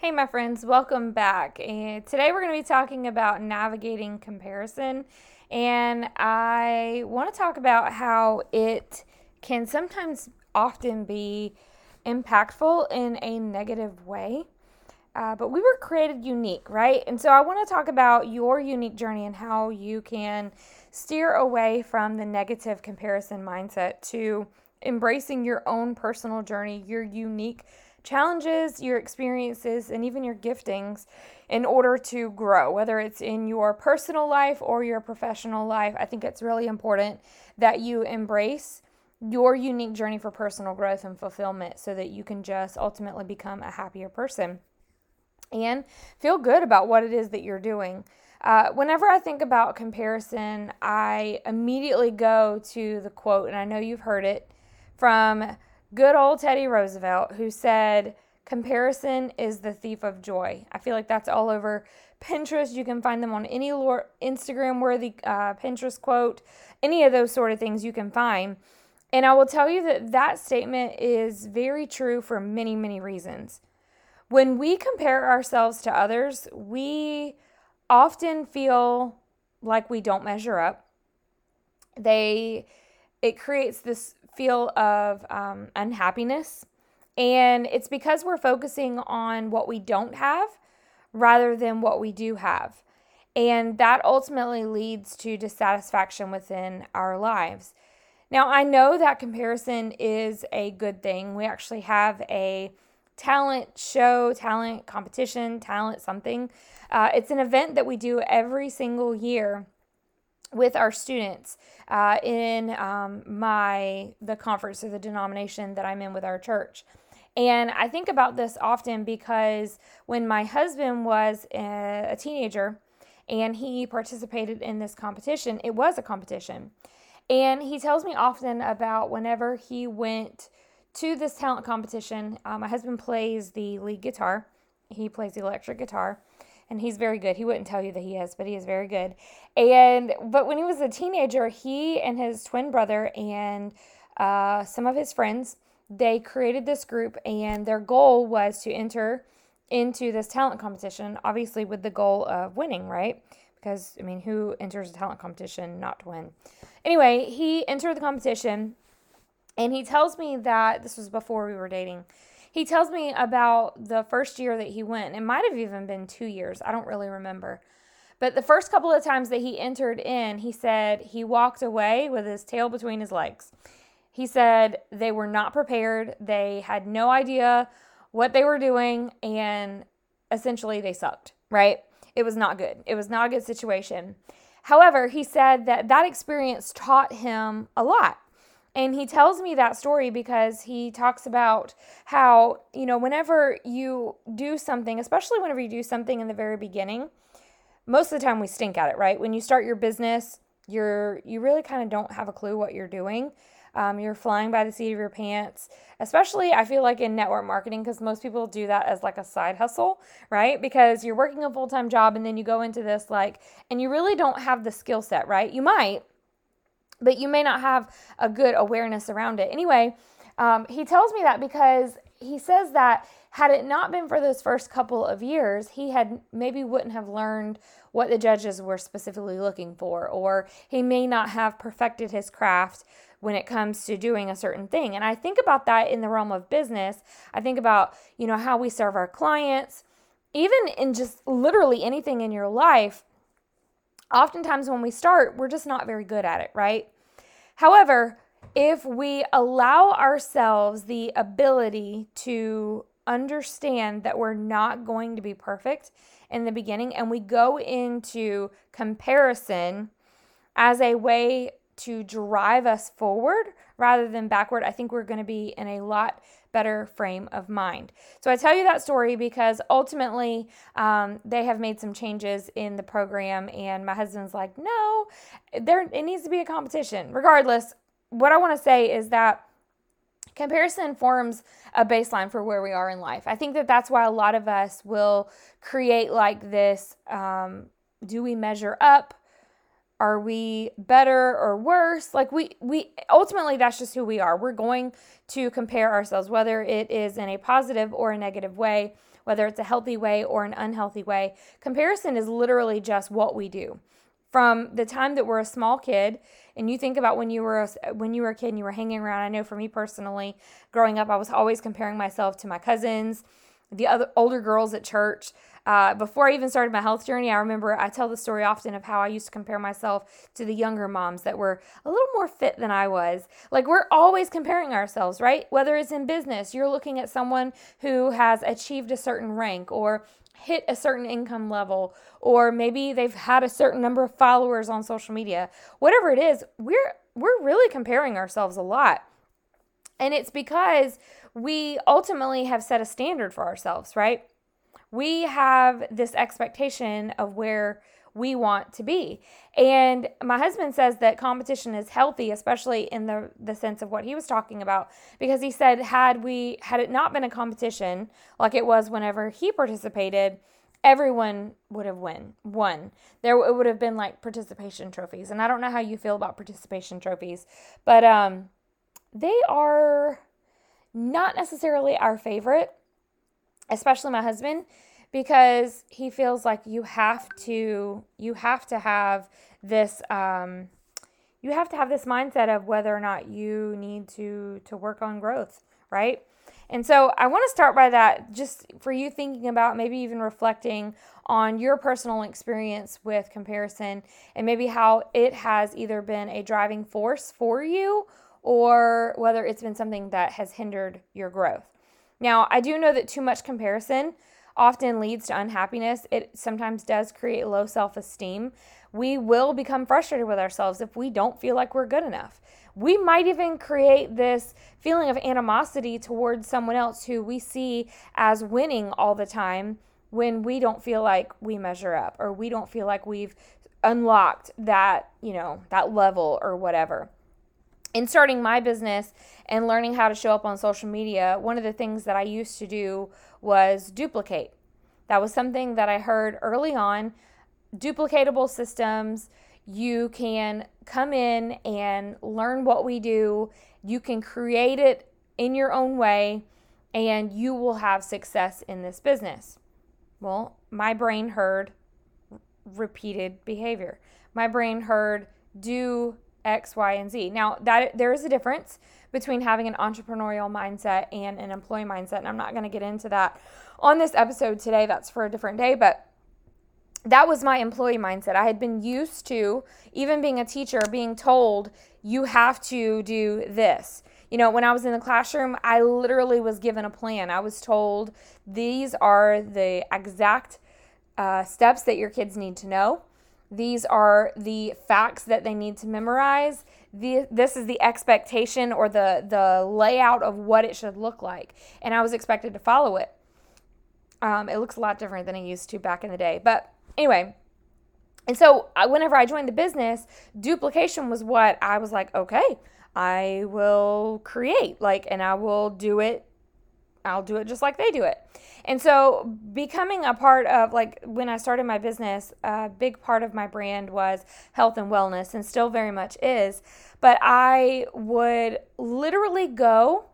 Hey, my friends, welcome back. And today we're going to be talking about navigating comparison. And I want to talk about how it can sometimes often be impactful in a negative way. Uh, but we were created unique, right? And so I want to talk about your unique journey and how you can steer away from the negative comparison mindset to embracing your own personal journey, your unique challenges, your experiences, and even your giftings in order to grow, whether it's in your personal life or your professional life. I think it's really important that you embrace your unique journey for personal growth and fulfillment so that you can just ultimately become a happier person and feel good about what it is that you're doing. Uh, whenever I think about comparison, I immediately go to the quote, and I know you've heard it from good old Teddy Roosevelt, who said, Comparison is the thief of joy. I feel like that's all over Pinterest. You can find them on any Instagram worthy uh, Pinterest quote, any of those sort of things you can find. And I will tell you that that statement is very true for many, many reasons. When we compare ourselves to others, we often feel like we don't measure up. They it creates this feel of um, unhappiness. And it's because we're focusing on what we don't have rather than what we do have. And that ultimately leads to dissatisfaction within our lives. Now, I know that comparison is a good thing. We actually have a talent show, talent competition, talent something. Uh, it's an event that we do every single year with our students uh, in um, my the conference or the denomination that I'm in with our church. And I think about this often because when my husband was a, a teenager and he participated in this competition, it was a competition. And he tells me often about whenever he went to this talent competition. Uh, my husband plays the lead guitar, he plays the electric guitar and he's very good. He wouldn't tell you that he is, but he is very good. And but when he was a teenager, he and his twin brother and uh, some of his friends they created this group, and their goal was to enter into this talent competition, obviously with the goal of winning, right? Because I mean, who enters a talent competition not to win? Anyway, he entered the competition, and he tells me that this was before we were dating he tells me about the first year that he went. It might have even been two years. I don't really remember. But the first couple of times that he entered in, he said he walked away with his tail between his legs. He said they were not prepared, they had no idea what they were doing, and essentially they sucked, right? It was not good. It was not a good situation. However, he said that that experience taught him a lot. And he tells me that story because he talks about how, you know, whenever you do something, especially whenever you do something in the very beginning, most of the time we stink at it, right? When you start your business, you're you really kind of don't have a clue what you're doing. Um, you're flying by the seat of your pants, especially I feel like in network marketing, because most people do that as like a side hustle, right? Because you're working a full time job and then you go into this like, and you really don't have the skill set, right? You might, but you may not have a good awareness around it. Anyway, um, he tells me that because he says that had it not been for those first couple of years, he had maybe wouldn't have learned what the judges were specifically looking for, or he may not have perfected his craft when it comes to doing a certain thing. And I think about that in the realm of business. I think about, you know, how we serve our clients, even in just literally anything in your life oftentimes when we start, we're just not very good at it, right? However, if we allow ourselves the ability to understand that we're not going to be perfect in the beginning and we go into comparison as a way to drive us forward rather than backward, I think we're going to be in a lot better frame of mind. So I tell you that story because ultimately um, they have made some changes in the program, and my husband's like, no, there it needs to be a competition. Regardless, what I want to say is that comparison forms a baseline for where we are in life. I think that that's why a lot of us will create like this. Um, do we measure up? Are we better or worse? Like we we ultimately that's just who we are. We're going to compare ourselves whether it is in a positive or a negative way, whether it's a healthy way or an unhealthy way. Comparison is literally just what we do. From the time that we're a small kid and you think about when you were a, when you were a kid and you were hanging around, I know for me personally, growing up I was always comparing myself to my cousins, the other older girls at church. Uh, before I even started my health journey, I remember I tell the story often of how I used to compare myself to the younger moms that were a little more fit than I was. Like, we're always comparing ourselves, right? Whether it's in business, you're looking at someone who has achieved a certain rank or hit a certain income level or maybe they've had a certain number of followers on social media whatever it is we're we're really comparing ourselves a lot and it's because we ultimately have set a standard for ourselves right we have this expectation of where we want to be. And my husband says that competition is healthy, especially in the, the sense of what he was talking about, because he said had we had it not been a competition like it was whenever he participated, everyone would have win won. There it would have been like participation trophies. And I don't know how you feel about participation trophies, but um they are not necessarily our favorite especially my husband because he feels like you have to you have to have this um, you have to have this mindset of whether or not you need to to work on growth right? And so i want to start by that just for you thinking about maybe even reflecting on your personal experience with comparison and maybe how it has either been a driving force for you or whether it's been something that has hindered your growth now, I do know that too much comparison often leads to unhappiness. It sometimes does create low self esteem. We will become frustrated with ourselves if we don't feel like we're good enough. We might even create this feeling of animosity towards someone else who we see as winning all the time when we don't feel like we measure up or we don't feel like we've unlocked that, you know, that level or whatever in starting my business and learning how to show up on social media, one of the things that I used to do was duplicate. That was something that I heard early on. Duplicatable systems, you can come in and learn what we do, you can create it in your own way, and you will have success in this business. Well, my brain heard repeated behavior. My brain heard do X, Y, and Z. Now, that there is a difference between having an entrepreneurial mindset and an employee mindset, and I'm not going to get into that on this episode today. That's for a different day, but that was my employee mindset. I had been used to, even being a teacher, being told, you have to do this. You know, when I was in the classroom, I literally was given a plan. I was told these are the exact uh, steps that your kids need to know. These are the facts that they need to memorize. The, this is the expectation or the, the layout of what it should look like. And I was expected to follow it. Um, it looks a lot different than it used to back in the day. But anyway, and so whenever I joined the business, duplication was what I was like, okay, I will create, like, and I will do it I'll do it just like they do it. And so, becoming a part of, like, when I started my business, a big part of my brand was health and wellness, and still very much is. But I would literally go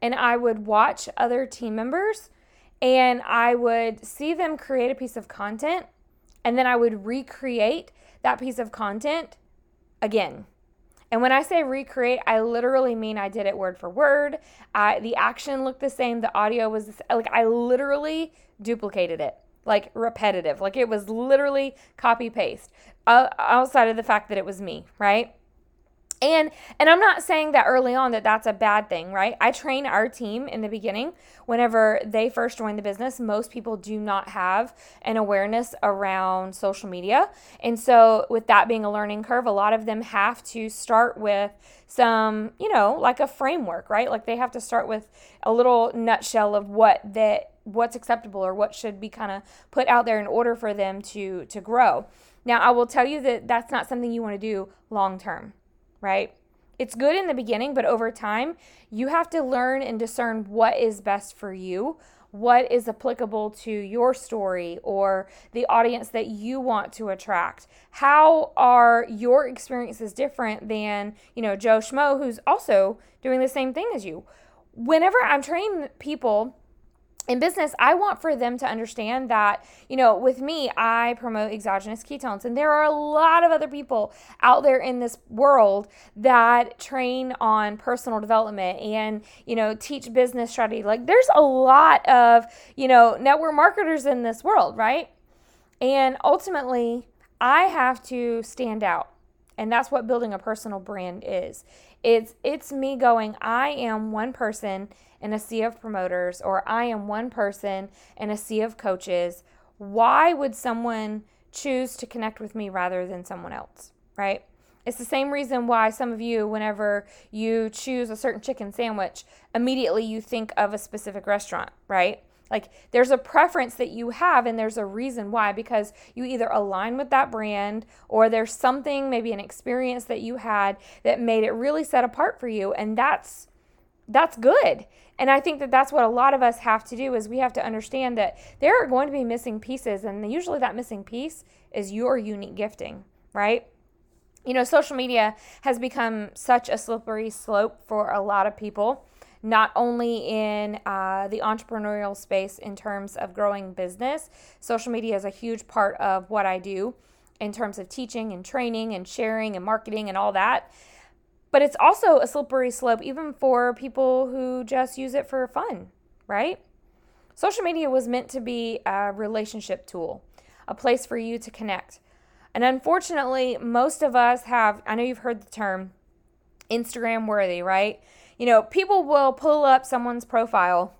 and I would watch other team members and I would see them create a piece of content, and then I would recreate that piece of content again and when I say recreate, I literally mean I did it word for word. The action looked the same, the audio was like I literally duplicated it, like repetitive, like it was literally copy paste. Uh, outside of the fact that it was me, right? And and I'm not saying that early on that that's a bad thing, right? I train our team in the beginning whenever they first join the business. Most people do not have an awareness around social media. And so with that being a learning curve, a lot of them have to start with some, you know, like a framework, right? Like they have to start with a little nutshell of what that what's acceptable or what should be kind of put out there in order for them to to grow. Now, I will tell you that that's not something you want to do long term right? it's good in the beginning, but over time, you have to learn and discern what is best for you, what is applicable to your story or the audience that you want to attract. How are your experiences different than, you know, Joe Schmo, who's also doing the same thing as you? Whenever I'm training people, in business, I want for them to understand that, you know, with me, I promote exogenous ketones, and there are a lot of other people out there in this world that train on personal development and, you know, teach business strategy. Like, there's a lot of, you know, network marketers in this world, right? And ultimately, I have to stand out. And that's what building a personal brand is. It's it's me going, I am one person in a sea of promoters or I am one person in a sea of coaches, why would someone choose to connect with me rather than someone else, right? It's the same reason why some of you, whenever you choose a certain chicken sandwich, immediately you think of a specific restaurant, right? Like there's a preference that you have, and there's a reason why because you either align with that brand or there's something, maybe an experience that you had that made it really set apart for you. And that's that's good. And I think that that's what a lot of us have to do is we have to understand that there are going to be missing pieces and usually that missing piece is your unique gifting, right? You know, social media has become such a slippery slope for a lot of people, not only in uh, the entrepreneurial space in terms of growing business. Social media is a huge part of what I do in terms of teaching and training and sharing and marketing and all that. But it's also a slippery slope, even for people who just use it for fun, right? Social media was meant to be a relationship tool, a place for you to connect. And unfortunately, most of us have, I know you've heard the term Instagram worthy, right? You know, people will pull up someone's profile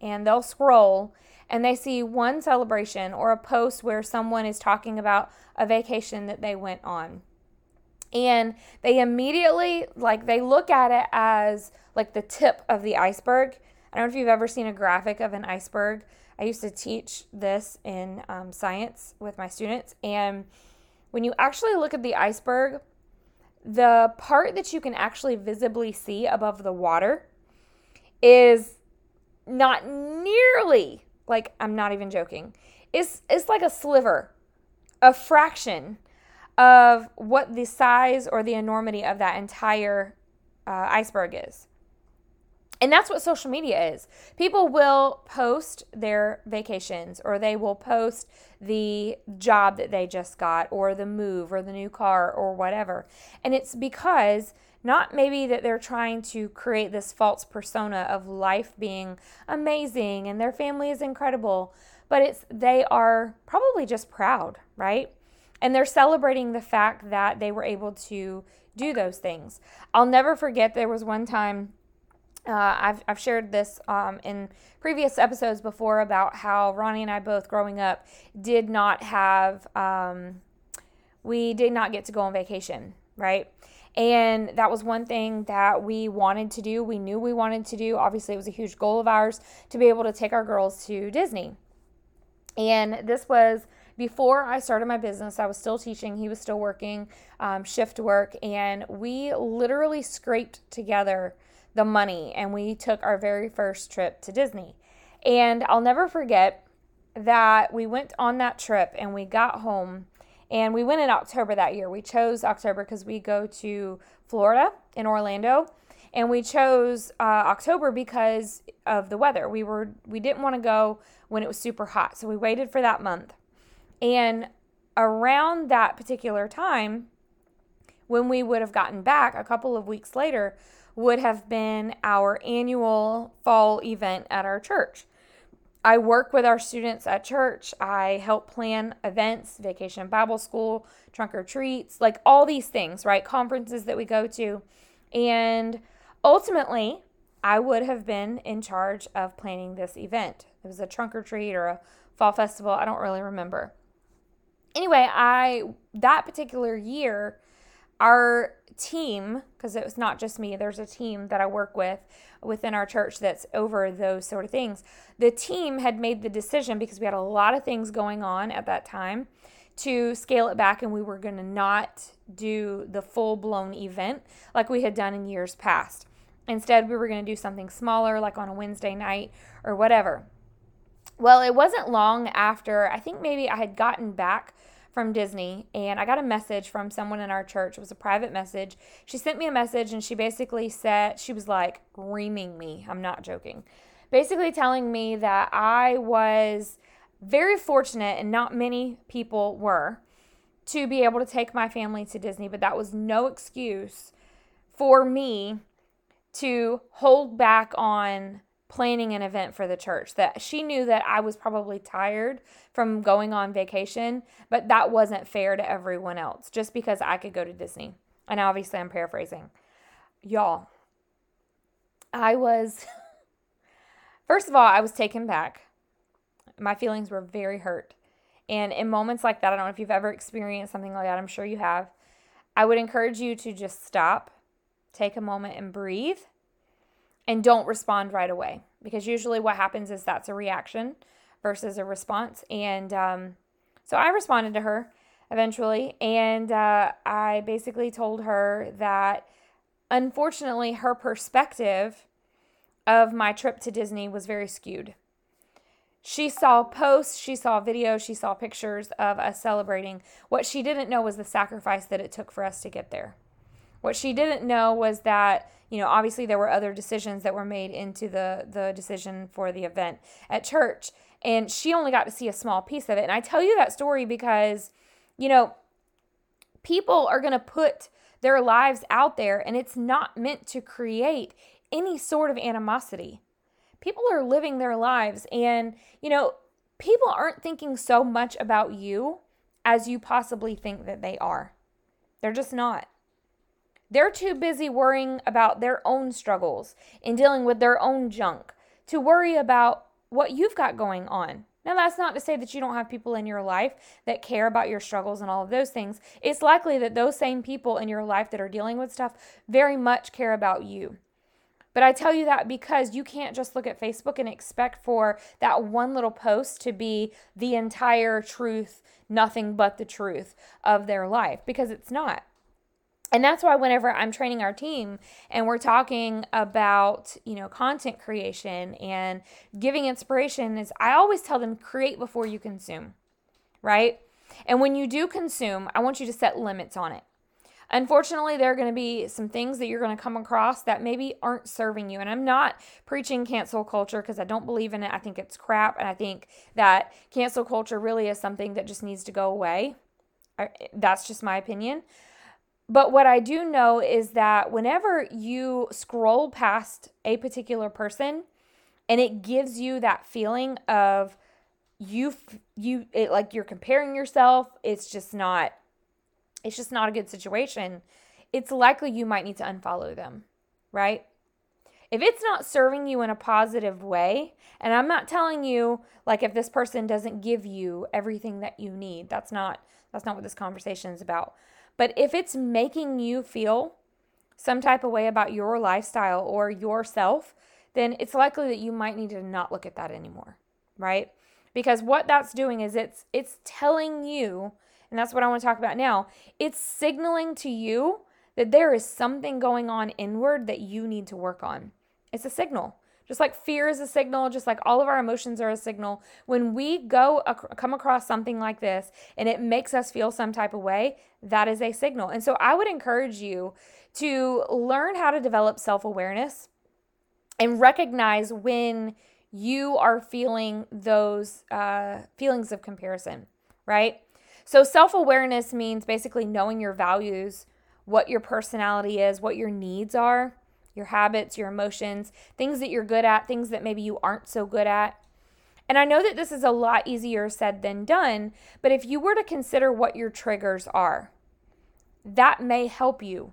and they'll scroll and they see one celebration or a post where someone is talking about a vacation that they went on and they immediately like they look at it as like the tip of the iceberg. I don't know if you've ever seen a graphic of an iceberg. I used to teach this in um, science with my students. And when you actually look at the iceberg the part that you can actually visibly see above the water is not nearly like i'm not even joking it's, it's like a sliver a fraction of what the size or the enormity of that entire uh, iceberg is. And that's what social media is. People will post their vacations or they will post the job that they just got or the move or the new car or whatever. And it's because not maybe that they're trying to create this false persona of life being amazing and their family is incredible, but it's they are probably just proud, right? And they're celebrating the fact that they were able to do those things. I'll never forget there was one time, uh, I've, I've shared this um, in previous episodes before about how Ronnie and I both growing up did not have, um, we did not get to go on vacation, right? And that was one thing that we wanted to do. We knew we wanted to do. Obviously, it was a huge goal of ours to be able to take our girls to Disney. And this was before I started my business, I was still teaching, he was still working um, shift work, and we literally scraped together the money and we took our very first trip to Disney. And I'll never forget that we went on that trip and we got home and we went in October that year. We chose October because we go to Florida in Orlando and we chose uh, October because of the weather. We were we didn't want to go when it was super hot, so we waited for that month. And around that particular time, when we would have gotten back a couple of weeks later, would have been our annual fall event at our church. I work with our students at church. I help plan events, vacation Bible school, trunk or treats, like all these things, right? Conferences that we go to. And ultimately, I would have been in charge of planning this event. It was a trunk or treat or a fall festival. I don't really remember anyway, I that particular year, our team, because it was not just me, there's a team that I work with within our church that's over those sort of things. The team had made the decision because we had a lot of things going on at that time to scale it back and we were going to not do the full blown event like we had done in years past. Instead, we were going to do something smaller, like on a Wednesday night or whatever. Well, it wasn't long after, I think maybe I had gotten back from Disney and I got a message from someone in our church. It was a private message. She sent me a message and she basically said, she was like reaming me. I'm not joking. Basically telling me that I was very fortunate, and not many people were, to be able to take my family to Disney, but that was no excuse for me to hold back on planning an event for the church. That she knew that I was probably tired from going on vacation, but that wasn't fair to everyone else just because I could go to Disney. And obviously, I'm paraphrasing. Y'all, I was, first of all, I was taken back my feelings were very hurt. And in moments like that, I don't know if you've ever experienced something like that, I'm sure you have. I would encourage you to just stop, take a moment and breathe, and don't respond right away. Because usually what happens is that's a reaction versus a response. And um, so I responded to her eventually, and uh, I basically told her that unfortunately her perspective of my trip to Disney was very skewed she saw posts, she saw videos, she saw pictures of us celebrating. What she didn't know was the sacrifice that it took for us to get there. What she didn't know was that, you know, obviously there were other decisions that were made into the the decision for the event at church, and she only got to see a small piece of it. And I tell you that story because, you know, people are going to put their lives out there and it's not meant to create any sort of animosity people are living their lives and, you know, people aren't thinking so much about you as you possibly think that they are. They're just not. They're too busy worrying about their own struggles and dealing with their own junk to worry about what you've got going on. Now, that's not to say that you don't have people in your life that care about your struggles and all of those things. It's likely that those same people in your life that are dealing with stuff very much care about you. But I tell you that because you can't just look at Facebook and expect for that one little post to be the entire truth, nothing but the truth of their life, because it's not. And that's why whenever I'm training our team and we're talking about, you know, content creation and giving inspiration is I always tell them create before you consume, right? And when you do consume, I want you to set limits on it. Unfortunately, there are going to be some things that you're going to come across that maybe aren't serving you. And I'm not preaching cancel culture because I don't believe in it. I think it's crap. And I think that cancel culture really is something that just needs to go away. That's just my opinion. But what I do know is that whenever you scroll past a particular person and it gives you that feeling of you you it, like you're comparing yourself, it's just not it's just not a good situation, it's likely you might need to unfollow them, right? If it's not serving you in a positive way, and I'm not telling you like if this person doesn't give you everything that you need, that's not that's not what this conversation is about. But if it's making you feel some type of way about your lifestyle or yourself, then it's likely that you might need to not look at that anymore, right? Because what that's doing is it's it's telling you and that's what I want to talk about now. It's signaling to you that there is something going on inward that you need to work on. It's a signal. Just like fear is a signal, just like all of our emotions are a signal. When we go ac- come across something like this and it makes us feel some type of way, that is a signal. And so I would encourage you to learn how to develop self awareness and recognize when you are feeling those uh, feelings of comparison, right? So, self awareness means basically knowing your values, what your personality is, what your needs are, your habits, your emotions, things that you're good at, things that maybe you aren't so good at. And I know that this is a lot easier said than done, but if you were to consider what your triggers are, that may help you,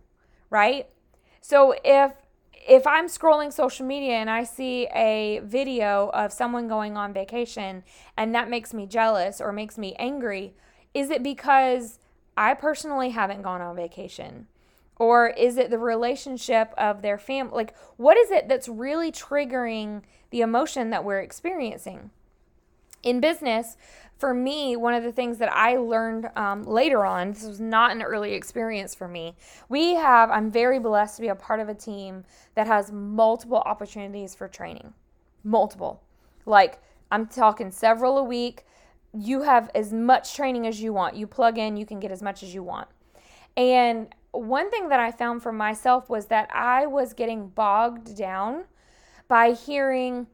right? So if if I'm scrolling social media and I see a video of someone going on vacation and that makes me jealous or makes me angry, is it because I personally haven't gone on vacation? Or is it the relationship of their family? Like, what is it that's really triggering the emotion that we're experiencing? In business, for me, one of the things that I learned um, later on, this was not an early experience for me. We have, I'm very blessed to be a part of a team that has multiple opportunities for training. Multiple. Like, I'm talking several a week. You have as much training as you want. You plug in, you can get as much as you want. And one thing that I found for myself was that I was getting bogged down by hearing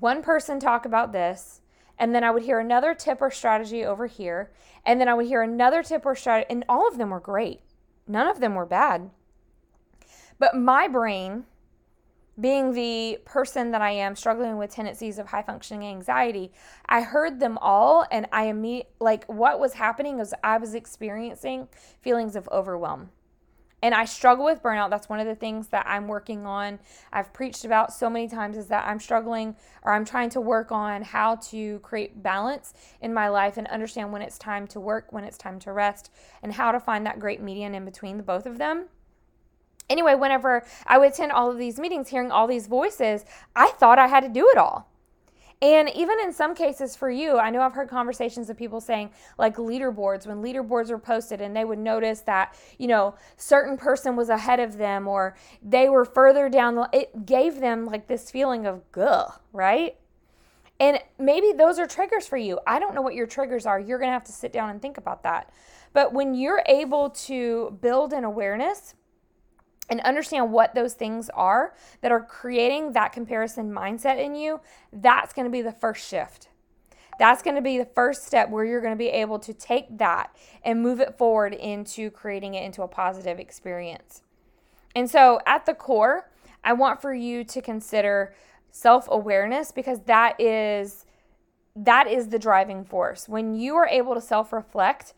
one person talk about this, and then I would hear another tip or strategy over here, and then I would hear another tip or strategy, and all of them were great. None of them were bad. But my brain, being the person that I am struggling with tendencies of high functioning anxiety, I heard them all and I immediately like what was happening was I was experiencing feelings of overwhelm. And I struggle with burnout. That's one of the things that I'm working on. I've preached about so many times is that I'm struggling or I'm trying to work on how to create balance in my life and understand when it's time to work, when it's time to rest, and how to find that great median in between the both of them. Anyway, whenever I would attend all of these meetings, hearing all these voices, I thought I had to do it all. And even in some cases for you, I know I've heard conversations of people saying, like leaderboards, when leaderboards were posted and they would notice that, you know, certain person was ahead of them or they were further down, the, it gave them like this feeling of guh, right? And maybe those are triggers for you. I don't know what your triggers are. You're going to have to sit down and think about that. But when you're able to build an awareness, and understand what those things are that are creating that comparison mindset in you, that's going to be the first shift. That's going to be the first step where you're going to be able to take that and move it forward into creating it into a positive experience. And so, at the core, I want for you to consider self-awareness because that is that is the driving force. When you are able to self-reflect,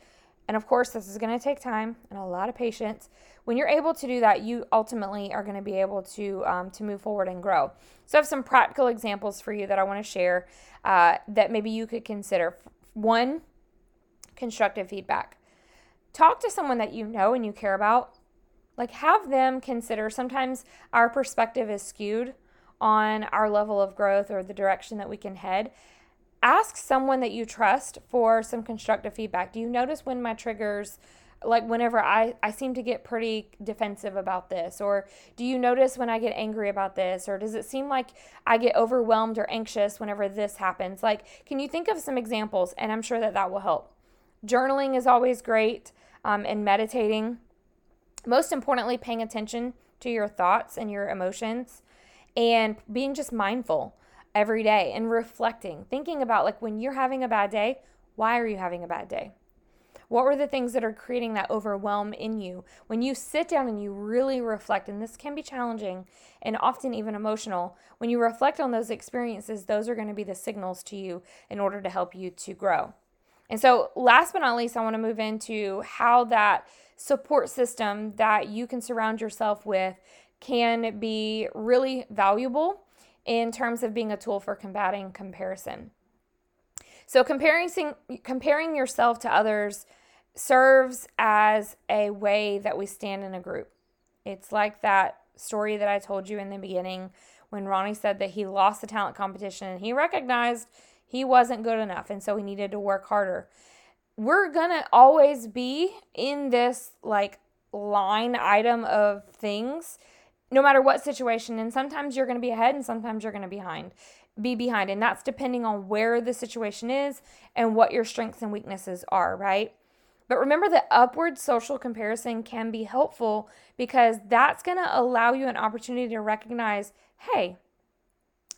and of course, this is going to take time and a lot of patience, when you're able to do that, you ultimately are going to be able to um, to move forward and grow. So I have some practical examples for you that I want to share uh, that maybe you could consider. One, constructive feedback. Talk to someone that you know and you care about. Like have them consider. Sometimes our perspective is skewed on our level of growth or the direction that we can head ask someone that you trust for some constructive feedback. Do you notice when my triggers like whenever I, I seem to get pretty defensive about this or do you notice when i get angry about this or does it seem like i get overwhelmed or anxious whenever this happens? Like can you think of some examples and i'm sure that that will help. Journaling is always great um, and meditating. Most importantly paying attention to your thoughts and your emotions and being just mindful every day and reflecting thinking about like when you're having a bad day why are you having a bad day what were the things that are creating that overwhelm in you? When you sit down and you really reflect, and this can be challenging and often even emotional, when you reflect on those experiences, those are going to be the signals to you in order to help you to grow. And so, last but not least, I want to move into how that support system that you can surround yourself with can be really valuable in terms of being a tool for combating comparison. So comparing comparing yourself to others serves as a way that we stand in a group. It's like that story that I told you in the beginning when Ronnie said that he lost the talent competition and he recognized he wasn't good enough and so he needed to work harder. We're going to always be in this like line item of things no matter what situation and sometimes you're going to be ahead and sometimes you're going to be behind be behind. And that's depending on where the situation is and what your strengths and weaknesses are, right? But remember that upward social comparison can be helpful because that's going to allow you an opportunity to recognize hey,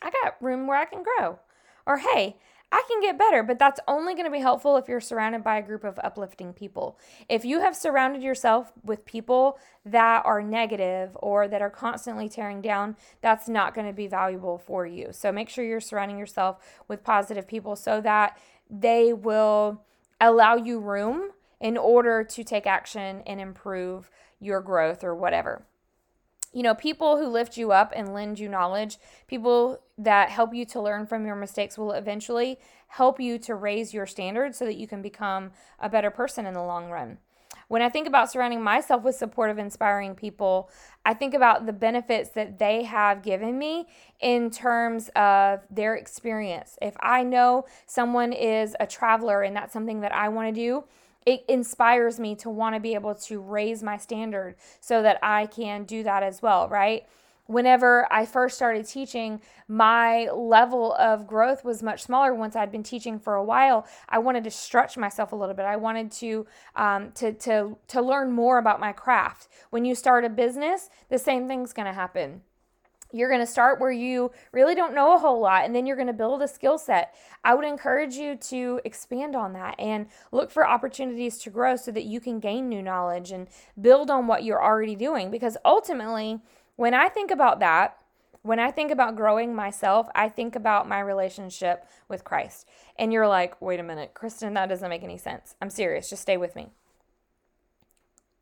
I got room where I can grow. Or hey, I can get better, but that's only going to be helpful if you're surrounded by a group of uplifting people. If you have surrounded yourself with people that are negative or that are constantly tearing down, that's not going to be valuable for you. So make sure you're surrounding yourself with positive people so that they will allow you room in order to take action and improve your growth or whatever you know, people who lift you up and lend you knowledge, people that help you to learn from your mistakes will eventually help you to raise your standards so that you can become a better person in the long run. When I think about surrounding myself with supportive, inspiring people, I think about the benefits that they have given me in terms of their experience. If I know someone is a traveler and that's something that I want to do, it inspires me to want to be able to raise my standard so that I can do that as well, right? whenever I first started teaching, my level of growth was much smaller. Once I'd been teaching for a while, I wanted to stretch myself a little bit. I wanted to um, to to to learn more about my craft. When you start a business, the same thing's going to happen. You're going to start where you really don't know a whole lot, and then you're going to build a skill set. I would encourage you to expand on that and look for opportunities to grow so that you can gain new knowledge and build on what you're already doing. Because ultimately, when I think about that, when I think about growing myself, I think about my relationship with Christ. And you're like, wait a minute, Christin, that doesn't make any sense. I'm serious. Just stay with me.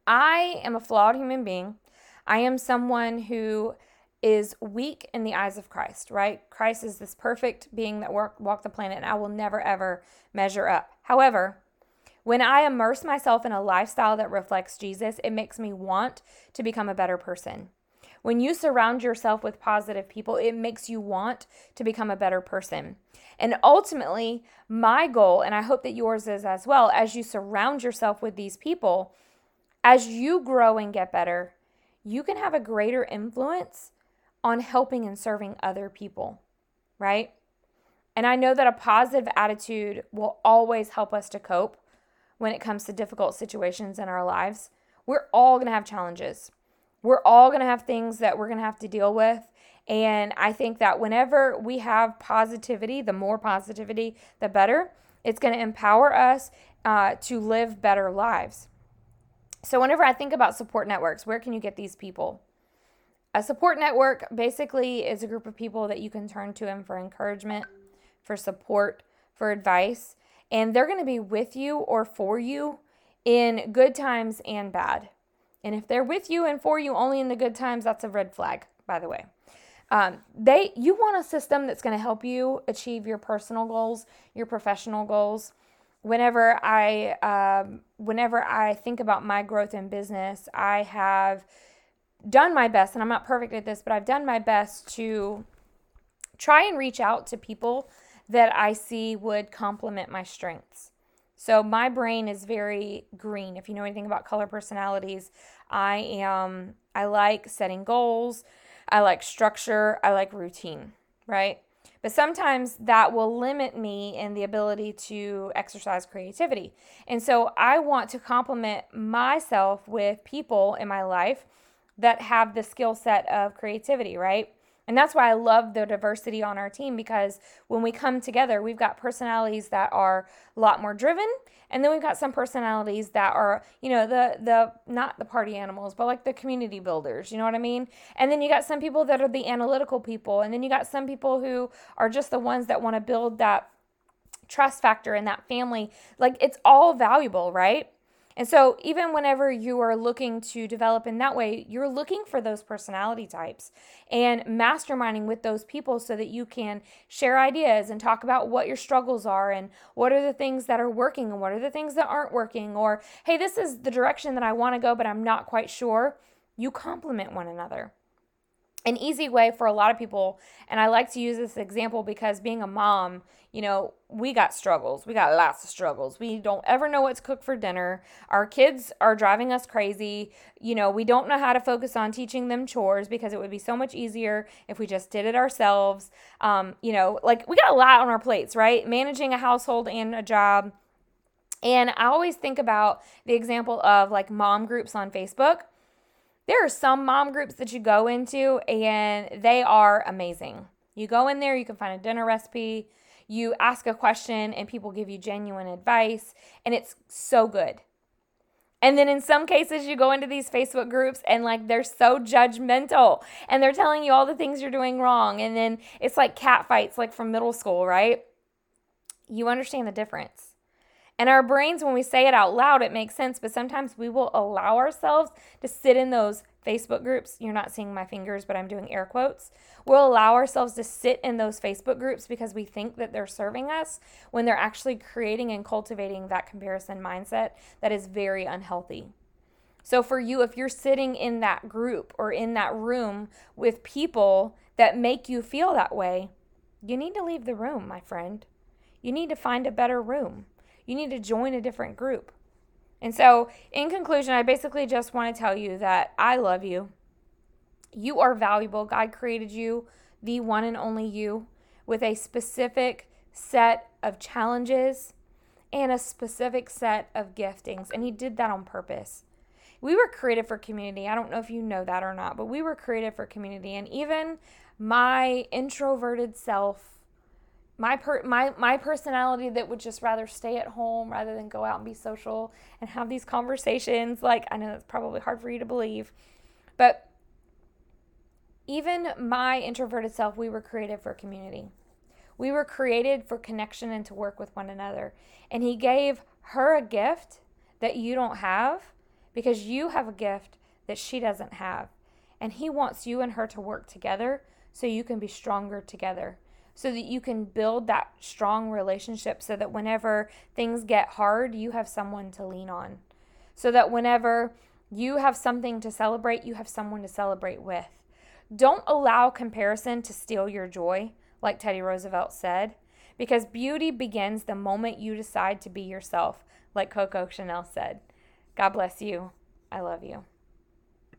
I am a flawed human being. I am someone who is weak in the eyes of Christ, right? Christ is this perfect being that work, walked the planet, and I will never, ever measure up. However, when I immerse myself in a lifestyle that reflects Jesus, it makes me want to become a better person. When you surround yourself with positive people, it makes you want to become a better person. And ultimately, my goal, and I hope that yours is as well, as you surround yourself with these people, as you grow and get better, you can have a greater influence on helping and serving other people, right? And I know that a positive attitude will always help us to cope when it comes to difficult situations in our lives. We're all to have challenges. We're all to have things that we're to have to deal with. And I think that whenever we have positivity, the more positivity, the better. It's going to empower us uh, to live better lives. So, whenever I think about support networks, where can you get these people? A support network basically is a group of people that you can turn to and for encouragement, for support, for advice, and they're going to be with you or for you in good times and bad. And if they're with you and for you only in the good times, that's a red flag, by the way. Um, they you want a system that's going to help you achieve your personal goals, your professional goals. Whenever I um, whenever I think about my growth in business, I have done my best, and I'm not perfect at this, but I've done my best to try and reach out to people that I see would complement my strengths. So my brain is very green. If you know anything about color personalities, I am I like setting goals, I like structure, I like routine, right? But sometimes that will limit me in the ability to exercise creativity. And so I want to complement myself with people in my life that have the skill set of creativity, right? And that's why I love the diversity on our team because when we come together, we've got personalities that are a lot more driven, and then we've got some personalities that are, you know, the the not the party animals, but like the community builders, you know what I mean? And then you got some people that are the analytical people, and then you got some people who are just the ones that want to build that trust factor in that family. Like it's all valuable, right? And so, even whenever you are looking to develop in that way, you're looking for those personality types and masterminding with those people so that you can share ideas and talk about what your struggles are and what are the things that are working and what are the things that aren't working. Or, hey, this is the direction that I want to go, but I'm not quite sure. You complement one another an easy way for a lot of people and i like to use this example because being a mom you know we got struggles we got lots of struggles. We don't ever know what to cook for dinner. Our kids are driving us crazy. You know we don't know how to focus on teaching them chores because it would be so much easier if we just did it ourselves. Um, you know like we got a lot on our plates right? Managing a household and a job. And i always think about the example of like mom groups on facebook there are some mom groups that you go into and they are amazing. You go in there, you can find a dinner recipe, you ask a question, and people give you genuine advice, and it's so good. And then in some cases, you go into these Facebook groups and like they're so judgmental and they're telling you all the things you're doing wrong. And then it's like cat fights, like from middle school, right? You understand the difference. And our brains, when we say it out loud, it makes sense, but sometimes we will allow ourselves to sit in those Facebook groups, you're not seeing my fingers, but I'm doing air quotes. We'll allow ourselves to sit in those Facebook groups because we think that they're serving us when they're actually creating and cultivating that comparison mindset that is very unhealthy. So, for you, if you're sitting in that group or in that room with people that make you feel that way, you need to leave the room, my friend. You need to find a better room. You need to join a different group. And so, in conclusion, I basically just want to tell you that I love you. You are valuable. God created you, the one and only you, with a specific set of challenges and a specific set of giftings. And He did that on purpose we were created for community. I don't know if you know that or not, but we were created for community. And even my introverted self, my per, my my personality that would just rather stay at home rather than go out and be social and have these conversations, like I know that's probably hard for you to believe, but even my introverted self, we were created for community. We were created for connection and to work with one another. And he gave her a gift that you don't have because you have a gift that she doesn't have. And He wants you and her to work together so you can be stronger together, so that you can build that strong relationship, so that whenever things get hard, you have someone to lean on. So that whenever you have something to celebrate, you have someone to celebrate with. Don't allow comparison to steal your joy, like Teddy Roosevelt said, because beauty begins the moment you decide to be yourself, like Coco Chanel said. God bless you. I love you.